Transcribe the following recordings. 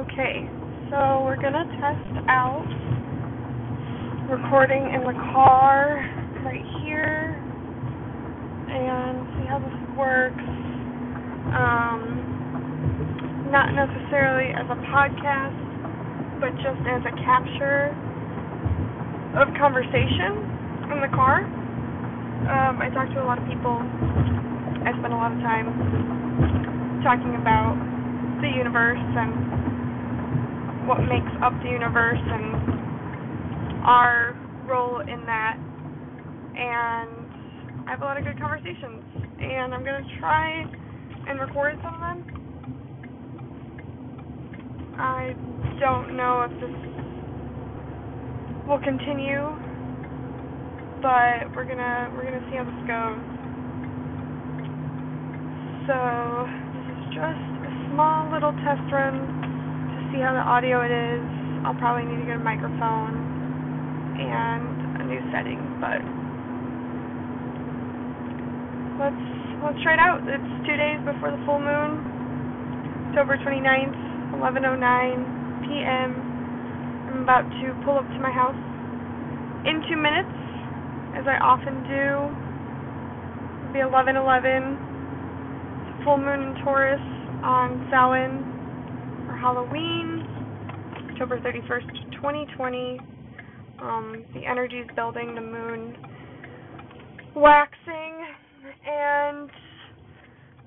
Okay, so we're gonna test out recording in the car right here and see how this works. Um, not necessarily as a podcast, but just as a capture of conversation in the car. Um, I talk to a lot of people. I spend a lot of time talking about the universe and what makes up the universe and our role in that. And I have a lot of good conversations, and I'm gonna try and record some of them. I don't know if this will continue, but we're gonna we're gonna see how this goes. So this is just a small little test run to see how the audio it is. I'll probably need to get a microphone and a new setting, but let's let's try it out. It's two days before the full moon, October 29th, 11:09 p.m. I'm about to pull up to my house in two minutes, as I often do. It'll be 11:11 full moon in Taurus on Samhain Halloween, October 31st, 2020. Um, the energy is building, the moon waxing, and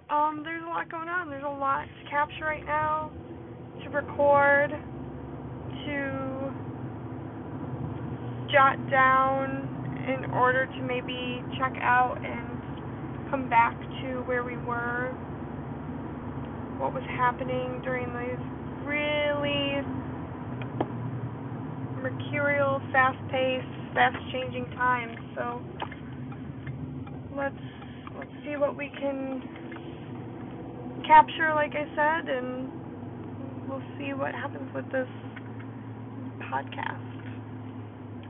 um, there's a lot going on. There's a lot to capture right now, to record, to jot down in order to maybe check out and come back to where we were, what was happening during these really mercurial, fast-paced, fast-changing times. So let's let's see what we can capture, like I said, and we'll see what happens with this podcast.